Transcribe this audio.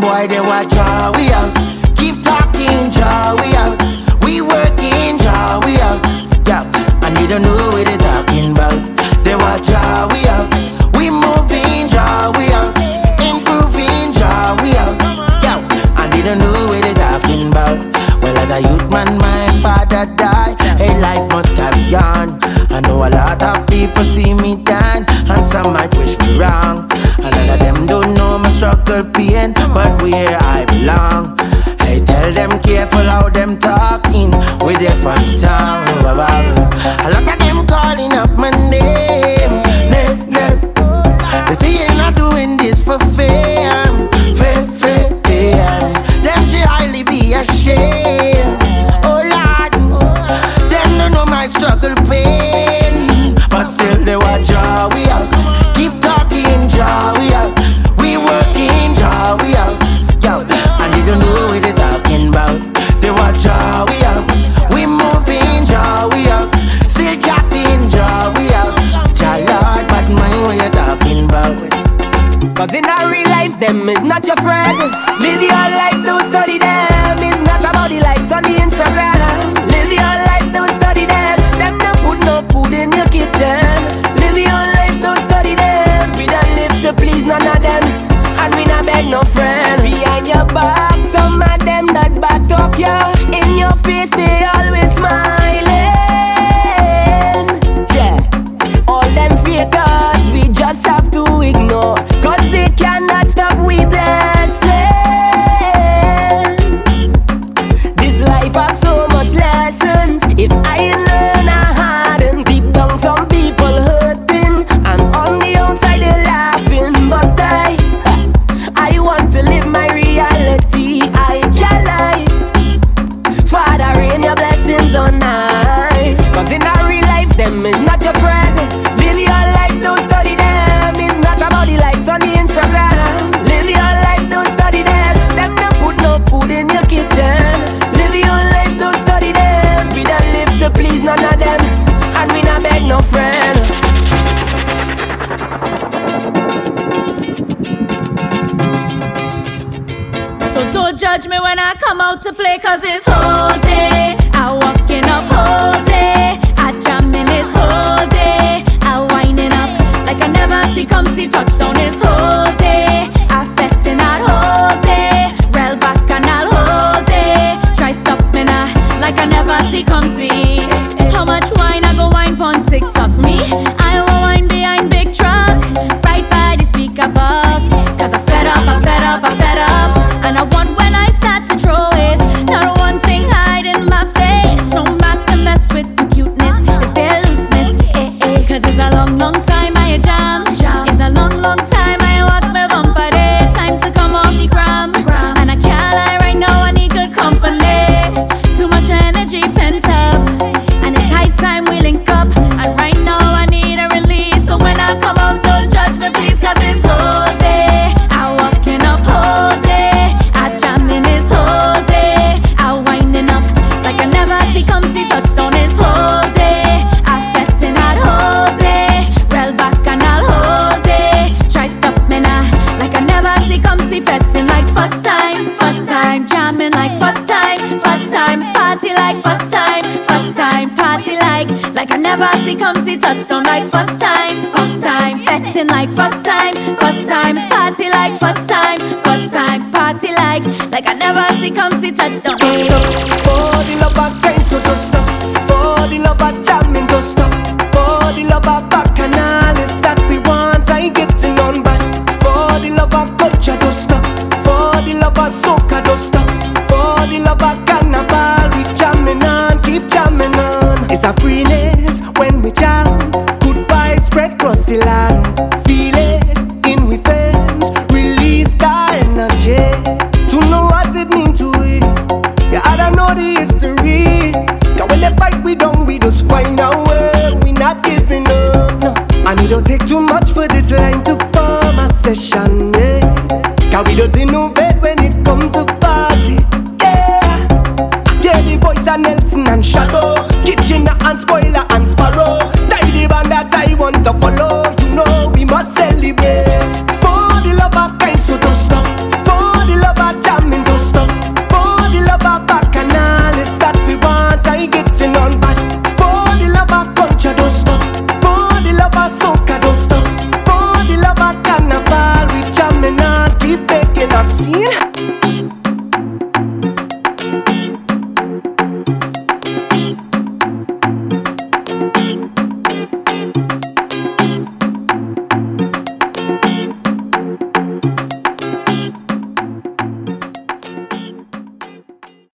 Boy they watch how we are. Keep talking, how we are. We working, how we are. Yeah, and they don't know what they talking about. They watch how we are. We moving, how we are. Improving, how we are. Yeah, and they don't know what they talking about. Well, as a youth man, my father died. Hey, life must carry on. I know a lot of people see me down, and some might wish me wrong little pain, but where I belong. I tell them careful how them talking with their funny tongue. A lot of them calling up my name. Cause in a real life, them is not your friend. Live your life, do study them. It's not about the likes on the Instagram. Live your life. judge me when I come out to play, cause it's whole day. I walk in up whole day. long time. Bossy come see fettin' like first time, first time. Jamming like first time, first time. Party like first time, first time. Party like, like I never see come see touchdown like first time, first time. fettin' like first time, first time. Party like first time, first time. Party like, like I never see come see touchdown. we don't take too much for this line to form a session, yeah. Cause we don't innovate when it comes to party, yeah. Yeah, the voice of Nelson and Shadow, Kitchener and Spoiler and assim